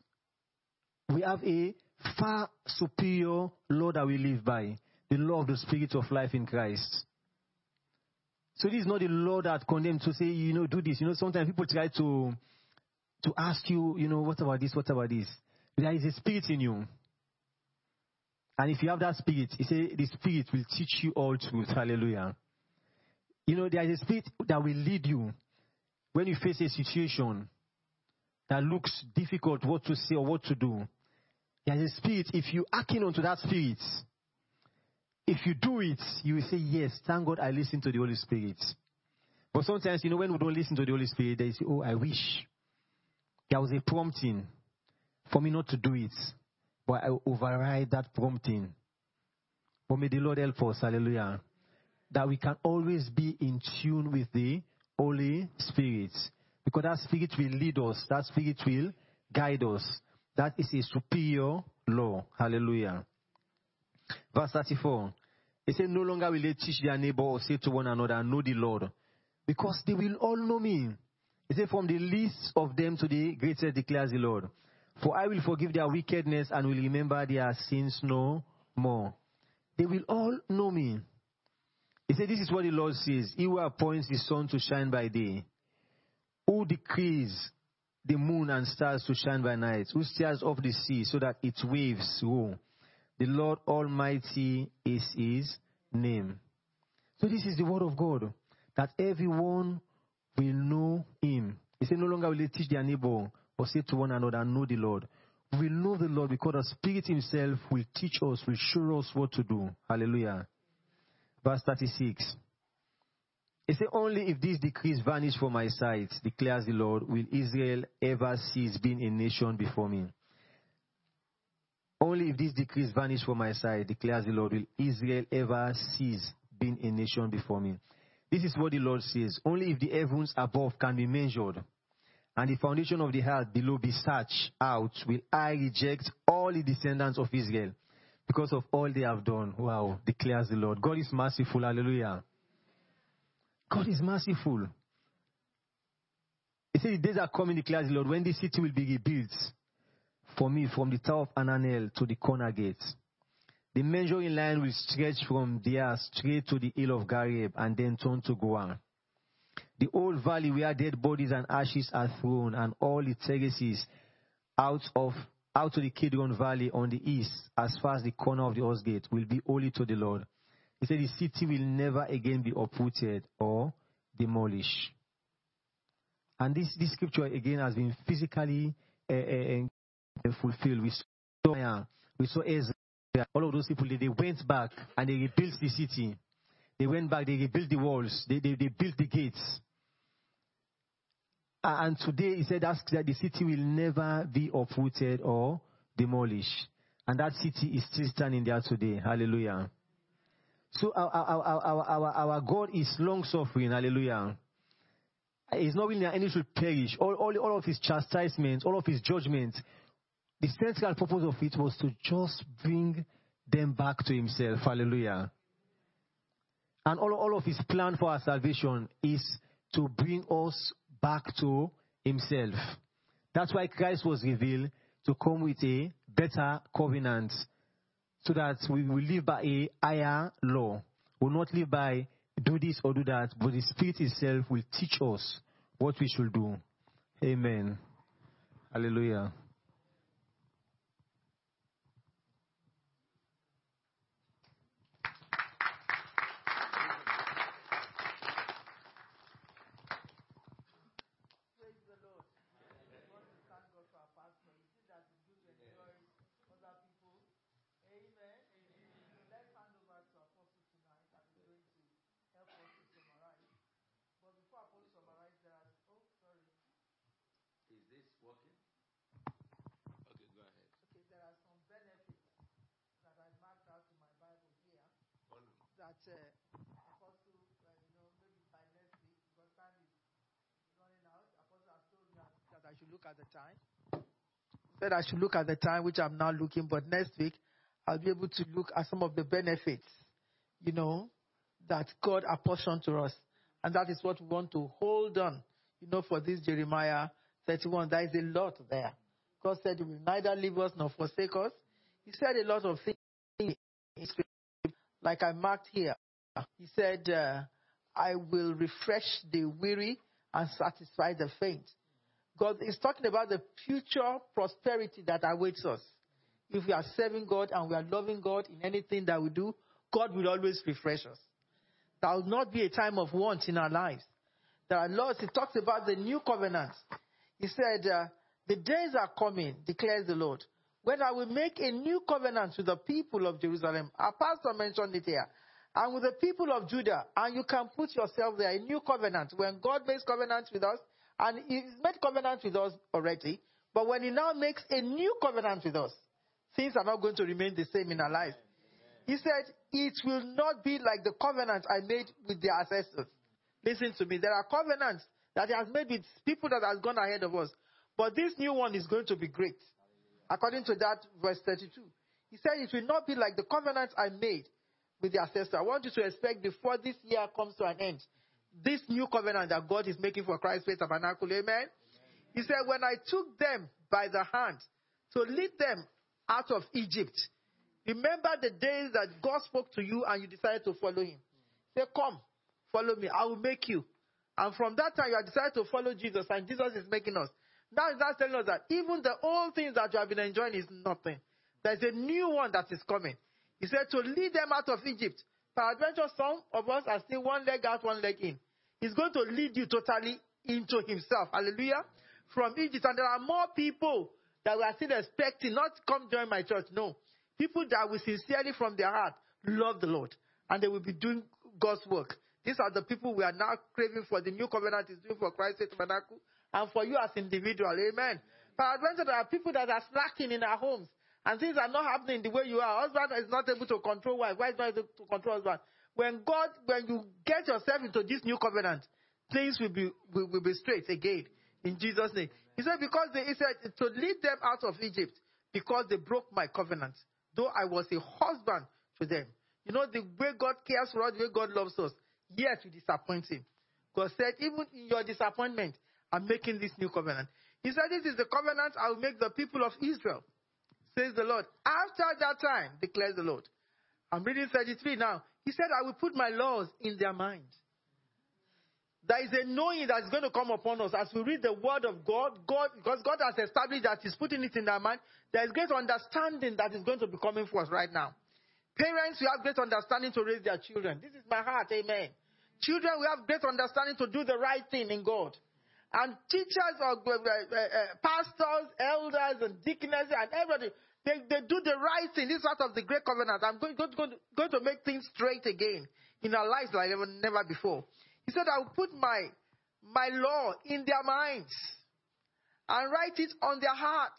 we have a far superior law that we live by. The law of the spirit of life in Christ. So this is not the law that condemns to say, you know, do this. You know, sometimes people try to to ask you, you know, what about this, what about this? There is a spirit in you. And if you have that spirit, he said the spirit will teach you all truth. Hallelujah. You know, there is a spirit that will lead you when you face a situation that looks difficult what to say or what to do. There is a spirit, if you acting onto that spirit, if you do it, you will say, Yes, thank God I listen to the Holy Spirit. But sometimes, you know, when we don't listen to the Holy Spirit, they say, Oh, I wish there was a prompting for me not to do it, but I override that prompting. But may the Lord help us, hallelujah, that we can always be in tune with the Holy Spirit. Because that Spirit will lead us, that Spirit will guide us. That is a superior law. Hallelujah. Verse 34. He said, No longer will they teach their neighbor or say to one another, Know the Lord. Because they will all know me. He said, From the least of them to the greatest declares the Lord. For I will forgive their wickedness and will remember their sins no more. They will all know me. He said, This is what the Lord says. He who appoints the sun to shine by day, who decrees the moon and stars to shine by night, who stirs up the sea so that its waves roll. The Lord Almighty is his name. So this is the word of God, that everyone will know him. He said, No longer will they teach their neighbor or say to one another, Know the Lord. We know the Lord because the Spirit Himself will teach us, will show us what to do. Hallelujah. Verse 36. He said, Only if these decrees vanish from my sight, declares the Lord, will Israel ever cease being a nation before me. Only if these decrees vanish from my sight, declares the Lord, will Israel ever cease being a nation before me. This is what the Lord says. Only if the heavens above can be measured and the foundation of the earth below be searched out, will I reject all the descendants of Israel because of all they have done. Wow, declares the Lord. God is merciful. Hallelujah. God is merciful. He said, The days are coming, declares the Lord, when this city will be rebuilt for me from the tower of Ananel to the corner gate. The measuring line will stretch from there straight to the hill of Gareb and then turn to Goah. The old valley where dead bodies and ashes are thrown, and all the terraces out of out to the Kidron Valley on the east, as far as the corner of the horse gate, will be holy to the Lord. He said the city will never again be uprooted or demolished. And this, this scripture again has been physically uh, uh, fulfilled. We saw, we saw Ezra, all of those people, they, they went back and they rebuilt the city. They went back, they rebuilt the walls, they, they, they built the gates. And today he said Ask that the city will never be uprooted or demolished. And that city is still standing there today. Hallelujah. So our, our, our, our, our God is long suffering. Hallelujah. He's not willing that any should perish. All, all, all of his chastisements, all of his judgments, the central purpose of it was to just bring them back to himself. Hallelujah. And all, all of his plan for our salvation is to bring us back to himself. That's why Christ was revealed to come with a better covenant so that we will live by a higher law. We will not live by do this or do that, but the Spirit itself will teach us what we should do. Amen. Hallelujah. Okay, go ahead. Okay, there are some benefits that I marked out in my Bible here Oh, no. that uh, Apostle, uh, you know, maybe by next week, because time is running out, Apostle has told me that I should look at the time. Said I should look at the time, which I'm now looking, but next week I'll be able to look at some of the benefits, you know, that God apportioned to us. And that is what we want to hold on, you know, for this Jeremiah 31. There is a lot there. God said he will neither leave us nor forsake us. He said a lot of things like I marked here. He said, uh, I will refresh the weary and satisfy the faint. God is talking about the future prosperity that awaits us. If we are serving God and we are loving God in anything that we do, God will always refresh us. There will not be a time of want in our lives. There are. He talks about the new covenant. He said, uh, The days are coming, declares the Lord, when I will make a new covenant with the people of Jerusalem. Our pastor mentioned it here. And with the people of Judah. And you can put yourself there, a new covenant. When God makes covenants with us, and He's made covenant with us already, but when He now makes a new covenant with us, things are not going to remain the same in our lives. He said, It will not be like the covenant I made with their ancestors. Listen to me. There are covenants that He has made with people that has gone ahead of us. But this new one is going to be great. According to that, verse 32. He said, It will not be like the covenant I made with the ancestors. I want you to expect before this year comes to an end, this new covenant that God is making for Christ's faith tabernacle. Amen. He said, When I took them by the hand to lead them out of Egypt, remember the days that God spoke to you and you decided to follow him. Say, Come, follow me. I will make you. And from that time, you have decided to follow Jesus, and Jesus is making us. Now, that's telling us that even the old things that you have been enjoying is nothing. There's a new one that is coming. He said to lead them out of Egypt. Peradventure, some of us are still one leg out, one leg in. He's going to lead you totally into himself. Hallelujah. From Egypt. And there are more people that we are still expecting, not come join my church. No. People that will sincerely from their heart love the Lord. And they will be doing God's work. These are the people we are now craving for. The new covenant is doing for Christ's tabernacle and for you as individual. Amen. Peradventure, there are people that are slacking in our homes and things are not happening the way you are. Husband is not able to control wife. Wife is not able to control husband. When God, when you get yourself into this new covenant, things will be will, will be straight again in Jesus' name. He said, because they, he said to lead them out of Egypt because they broke my covenant, though I was a husband to them. You know the way God cares for us, the way God loves us. Yet you disappoint Him. God said, even in your disappointment, I'm making this new covenant. He said, This is the covenant I will make the people of Israel, says the Lord. After that time, declares the Lord. I'm reading 33 now. He said, I will put my laws in their mind. There is a knowing that is going to come upon us as we read the word of God. God, because God has established that He's putting it in their mind. There is great understanding that is going to be coming for us right now. Parents, we have great understanding to raise their children. This is my heart, amen. Children, we have great understanding to do the right thing in God. And teachers or uh, uh, uh, pastors, elders, and deaconesses, and everybody, they, they do the right thing. This is part of the great covenant. I'm going, going, going, to, make things straight again in our lives like never, never before. He said, I will put my, my law in their minds and write it on their hearts.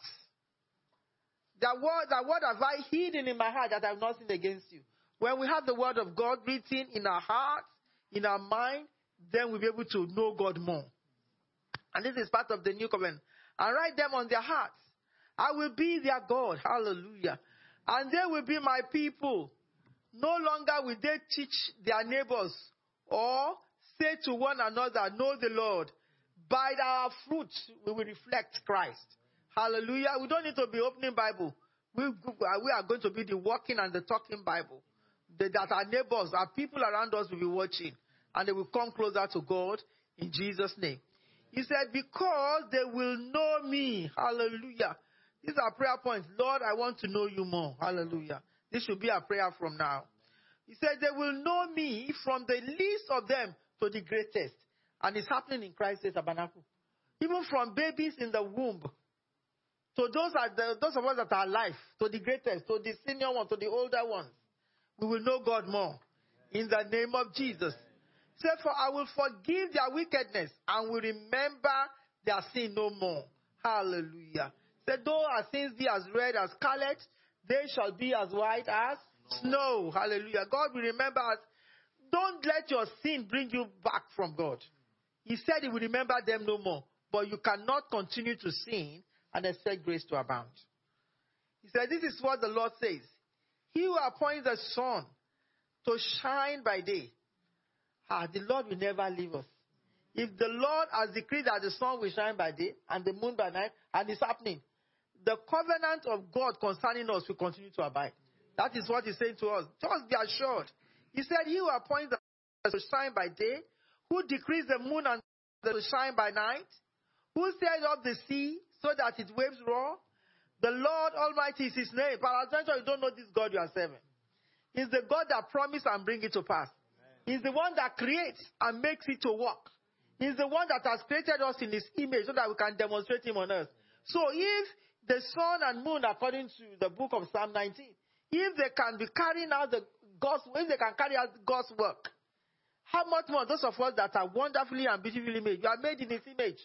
That word, that word have I hidden in my heart that I have not sinned against you. When we have the word of God written in our hearts, in our mind, then we'll be able to know God more. And this is part of the new covenant. And write them on their hearts. I will be their God. Hallelujah. And they will be my people. No longer will they teach their neighbors or say to one another, Know the Lord. By our fruits, we will reflect Christ. Hallelujah. We don't need to be opening Bible. We, we are going to be the walking and the talking Bible. The, that our neighbors, our people around us will be watching. And they will come closer to God in Jesus' name. He said, Because they will know me. Hallelujah. These are prayer points. Lord, I want to know you more. Hallelujah. This should be a prayer from now. He said, They will know me from the least of them to the greatest. And it's happening in Christ's tabernacle. Even from babies in the womb So those, are the, those of us that are alive, to the greatest, to the senior one, to the older ones, we will know God more. In the name of Jesus. Say, for I will forgive their wickedness and will remember their sin no more. Hallelujah. Said, though our sins be as red as scarlet, they shall be as white as snow. Hallelujah. God will remember us. Don't let your sin bring you back from God. He said he will remember them no more. But you cannot continue to sin and expect grace to abound. He said, This is what the Lord says. He who appoints the sun to shine by day, ah, the Lord will never leave us. If the Lord has decreed that the sun will shine by day and the moon by night, and it's happening, the covenant of God concerning us will continue to abide. That is what he's saying to us. Just be assured. He said, He who appoints the sun to shine by day, who decrees the moon and to shine by night, who stirs up the sea so that its waves roar. The Lord Almighty is his name. But Peradventure, you don't know this God you are serving. He's the God that promised and bring it to pass. He's the one that creates and makes it to work. He's the one that has created us in his image so that we can demonstrate him on earth. So if the sun and moon, according to the book of Psalm 19, if they can be carrying out the God's, if they can carry out God's work, how much more those of us that are wonderfully and beautifully made? You are made in his image.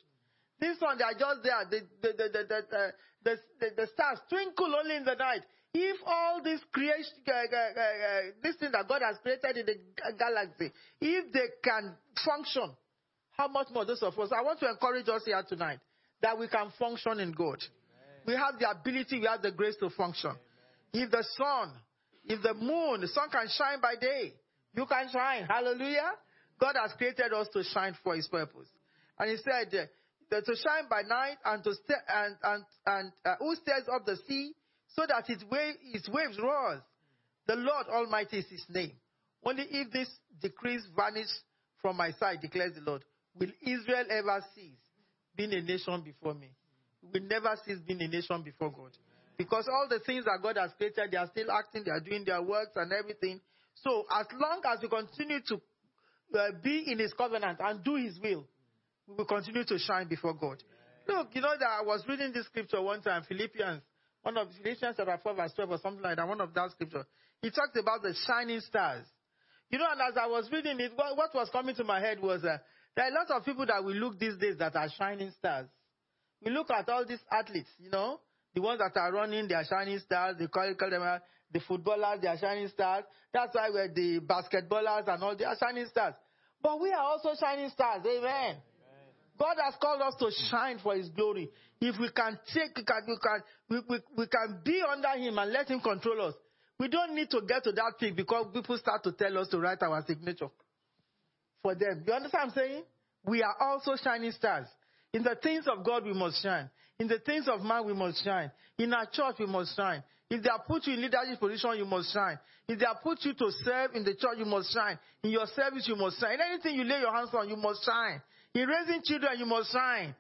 This one, they are just there. The, the, the, the, the, the, the, the stars twinkle only in the night. If all this creation, uh, uh, uh, this thing that God has created in the galaxy, if they can function, how much more those of us? I want to encourage us here tonight that we can function in God. We have the ability, we have the grace to function. If the sun, if the moon, the sun can shine by day, you can shine. Hallelujah. God has created us to shine for his purpose. And he said, uh, to shine by night and to st- and and and uh, who stirs up the sea so that its wave its waves roars. The Lord Almighty is His name. Only if this decrees vanish from my sight, declares the Lord, will Israel ever cease being a nation before me. Will never cease being a nation before God. Because all the things that God has created, they are still acting, they are doing their works and everything. So as long as we continue to uh, be in His covenant and do His will, we will continue to shine before God. Look, you know that I was reading this scripture one time, Philippians, one of Philippians chapter 4 verse 12 or something like that, one of that scripture. He talked about the shining stars. You know, and as I was reading it, what, was coming to my head was uh, there are a lot of people that we look these days that are shining stars. We look at all these athletes, you know, the ones that are running, they are shining stars. They call, call them uh, the footballers, they are shining stars. That's why we're the basketballers and all, they are shining stars. But we are also shining stars. Amen. God has called us to shine for His glory. If we can take, we can, we can, we, we, we can be under Him and let Him control us. We don't need to get to that peak because people start to tell us to write our signature for them. You understand what I'm saying? We are also shining stars. In the things of God, we must shine. In the things of man, we must shine. In our church, we must shine. If they have put you in leadership position, you must shine. If they have put you to serve in the church, you must shine. In your service, you must shine. In anything you lay your hands on, you must shine. In raising children, you must shine.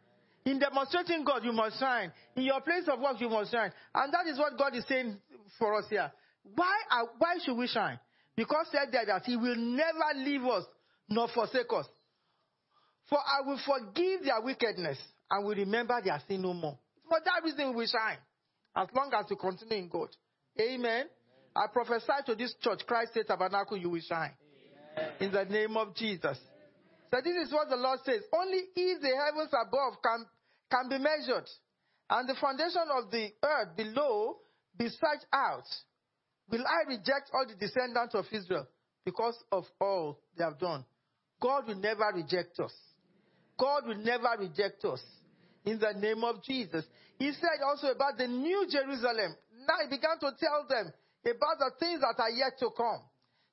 In demonstrating God, you must shine. In your place of work, you must shine. And that is what God is saying for us here. Why, are, why should we shine? Because said there that He will never leave us nor forsake us. For I will forgive their wickedness and will remember their sin no more. For that reason we will shine. As long as we continue in God. Amen. Amen. I prophesy to this church, Christ Tabernacle, you will shine. Amen. In the name of Jesus. So this is what the Lord says. Only if the heavens above can, can be measured and the foundation of the earth below be searched out, will I reject all the descendants of Israel because of all they have done. God will never reject us. God will never reject us. In the name of Jesus. He said also about the new Jerusalem. Now he began to tell them about the things that are yet to come.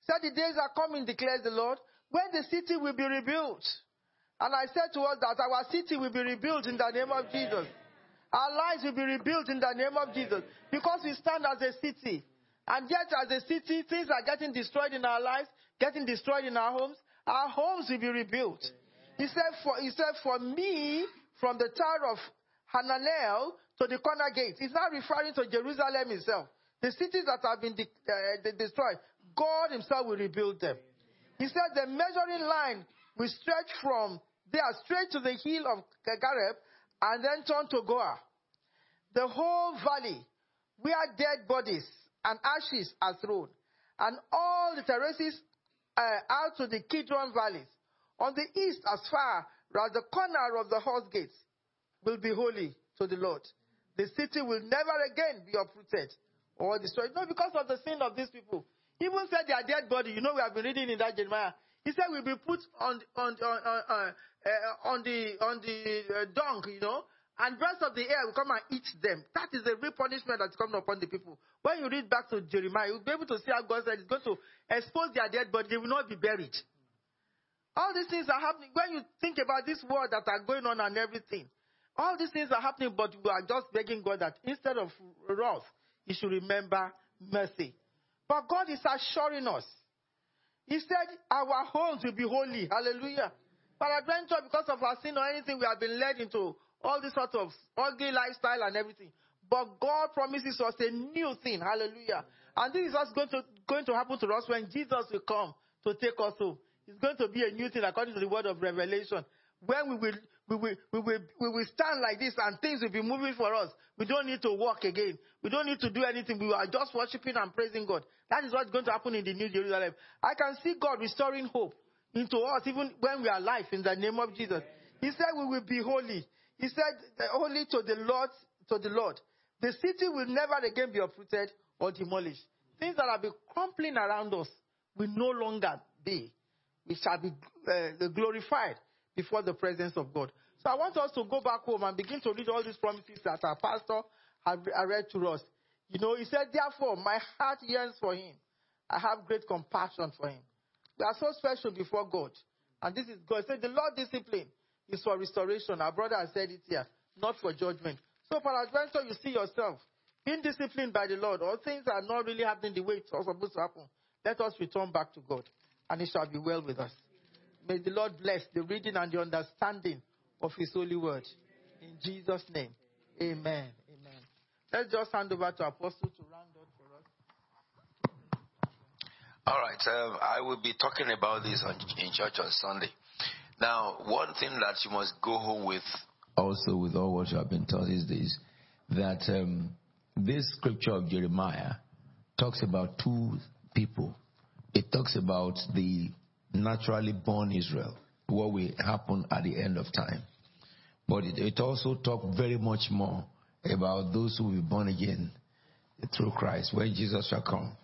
Said the days are coming, declares the Lord, when the city will be rebuilt. And I said to us that our city will be rebuilt in the name of Jesus. Our lives will be rebuilt in the name of Jesus. Because we stand as a city. And yet, as a city, things are getting destroyed in our lives, getting destroyed in our homes. Our homes will be rebuilt. He said, for, he said, for me, from the tower of Hananel to the corner gate. He's not referring to Jerusalem itself. The cities that have been de- uh, destroyed, God himself will rebuild them. He said the measuring line will stretch from there straight to the hill of Gareb and then turn to Goah. The whole valley where dead bodies and ashes are thrown, and all the terraces uh, out to the Kidron valleys, on the east as far as the corner of the horse gates, will be holy to the Lord. The city will never again be uprooted or destroyed. No, because of the sin of these people. Even said their dead body. You know, we have been reading in that Jeremiah. He said we will be put on on on on, uh, uh, on the on the uh, dung, you know, and birds of the air will come and eat them. That is the real punishment that's coming upon the people. When you read back to Jeremiah, you'll be able to see how God said He's going to expose their dead body. They will not be buried. All these things are happening. When you think about this war that are going on and everything, all these things are happening, but we are just begging God that instead of wrath, He should remember mercy. But God is assuring us. He said, Our homes will be holy. Hallelujah. But adventure, because of our sin or anything, we have been led into all this sort of ugly lifestyle and everything. But God promises us a new thing. Hallelujah. And this is what's going to, going to happen to us when Jesus will come to take us home. It's going to be a new thing according to the word of Revelation. When we will, we will, we will, we will stand like this and things will be moving for us. We don't need to walk again. We don't need to do anything. We are just worshiping and praising God. That is what's going to happen in the New Jerusalem. I can see God restoring hope into us even when we are alive in the name of Jesus. He said we will be holy. He said holy to the Lord, to the Lord. The city will never again be uprooted or demolished. Things that have been crumbling around us will no longer be. We shall be uh, glorified before the presence of God. So I want us to go back home and begin to read all these promises that our pastor had read to us. You know, he said, Therefore, my heart yearns for him. I have great compassion for him. We are so special before God. And this is God. He said, The Lord discipline is for restoration. Our brother has said it here, not for judgment. So, for adventure, you see yourself being disciplined by the Lord, or things are not really happening the way it's supposed to happen. Let us return back to God, and it shall be well with us. May the Lord bless the reading and the understanding of His holy word. In Jesus' name, amen. Amen. Let's just hand over to Apostle to round up for us. All right, um, I will be talking about this on, in church on Sunday. Now, one thing that you must go home with, also with all what you have been taught these days, that um, this scripture of Jeremiah talks about two people. It talks about the naturally born Israel, what will happen at the end of time. But it, it also talks very much more about those who will be born again through Christ when Jesus shall come.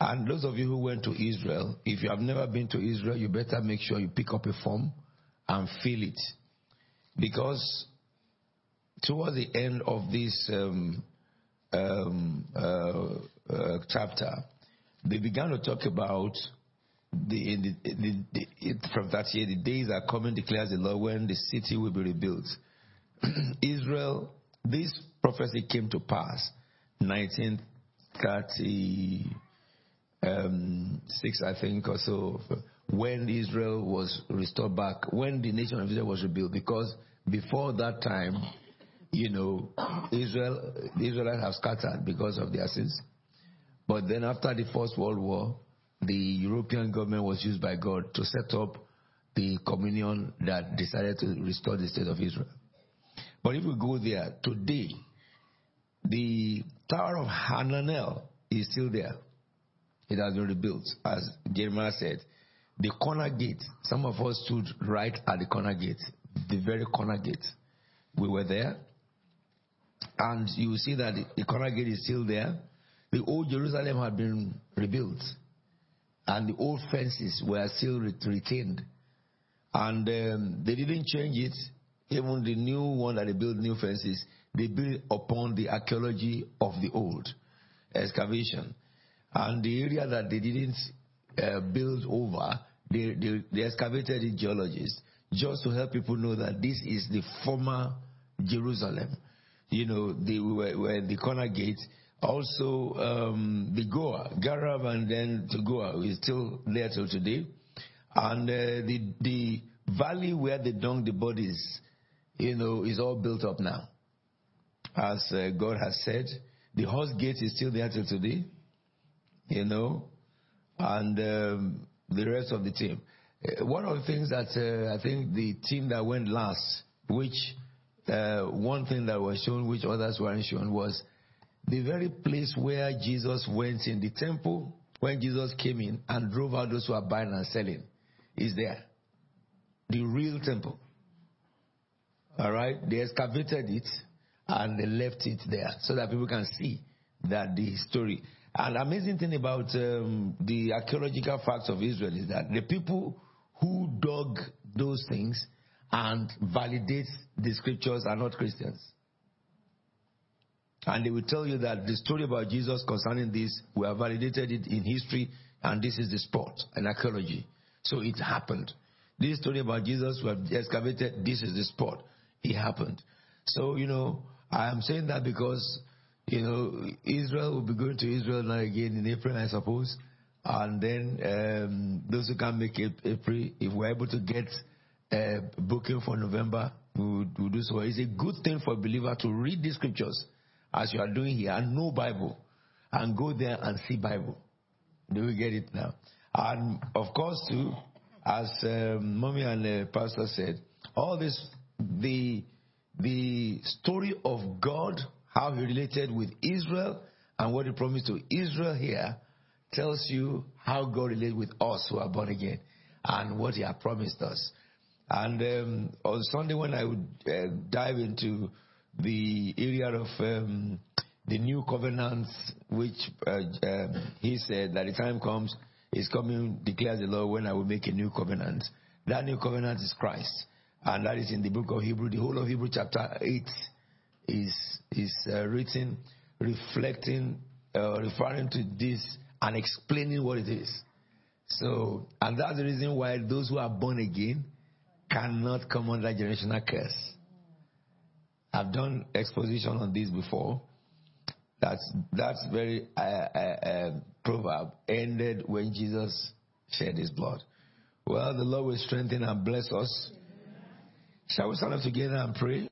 And those of you who went to Israel, if you have never been to Israel, you better make sure you pick up a form and fill it. Because towards the end of this um, um, uh, uh, chapter, they began to talk about the, the, the, the it, from that year, the days are coming, declares the Lord, when the city will be rebuilt. Israel, this prophecy came to pass 1936, um, I think, or so, when Israel was restored back, when the nation of Israel was rebuilt, because before that time, you know, Israel, the Israelites have scattered because of their sins. But then after the First World War, the European government was used by God to set up the communion that decided to restore the state of Israel. But if we go there today, the Tower of Hananel is still there. It has been rebuilt, as Jeremiah said. The corner gate, some of us stood right at the corner gate, the very corner gate. We were there, and you see that the, corner gate is still there. The old Jerusalem had been rebuilt and the old fences were still retained. And um, they didn't change it. Even the new one that they built, new fences, they built upon the archaeology of the old excavation. And the area that they didn't uh, build over, they, they, they excavated the geologists just to help people know that this is the former Jerusalem. You know, they were, were the corner gate also, um, the Goah, Garab and then to Goah is still there till today. And uh, the, the valley where they dunk the bodies, you know, is all built up now. As uh, God has said, the horse gate is still there till today, you know, and um, the rest of the team. Uh, one of the things that uh, I think the team that went last, which uh, one thing that was shown, which others weren't shown, was the very place where Jesus went in the temple, when Jesus came in and drove out those who are buying and selling, is there. The real temple. All right? They excavated it and they left it there so that people can see that the story. And amazing thing about um, the archaeological facts of Israel is that the people who dug those things and validate the scriptures are not Christians. And they will tell you that the story about Jesus concerning this, we have validated it in history, and this is the spot in archaeology. So it happened. This story about Jesus, we have excavated, this is the spot. It happened. So, you know, I am saying that because, you know, Israel will be going to Israel now again in April, I suppose. And then um, those who can make it April, if we're able to get a booking for November, we will we'll do so. It's a good thing for a believer to read the scriptures as you are doing here and know Bible and go there and see Bible. Do we get it now? And of course, too, as um, mommy and the pastor said, all this, the, the story of God, how he related with Israel and what he promised to Israel here tells you how God relates with us who are born again and what he has promised us. And um, on Sunday, when I would uh, dive into the area of um, the new covenants, which uh, um, he said that the time comes, is coming, declares the Lord, when I will make a new covenant. That new covenant is Christ. And that is in the book of Hebrew. The whole of Hebrew chapter 8 is, is uh, written reflecting, uh, referring to this and explaining what it is. So, and that's the reason why those who are born again cannot come under generational curse. I've done exposition on this before. That's that's very uh, uh, uh, proverb ended when Jesus shed his blood. Well, the Lord will strengthen and bless us. Shall we stand up together and pray?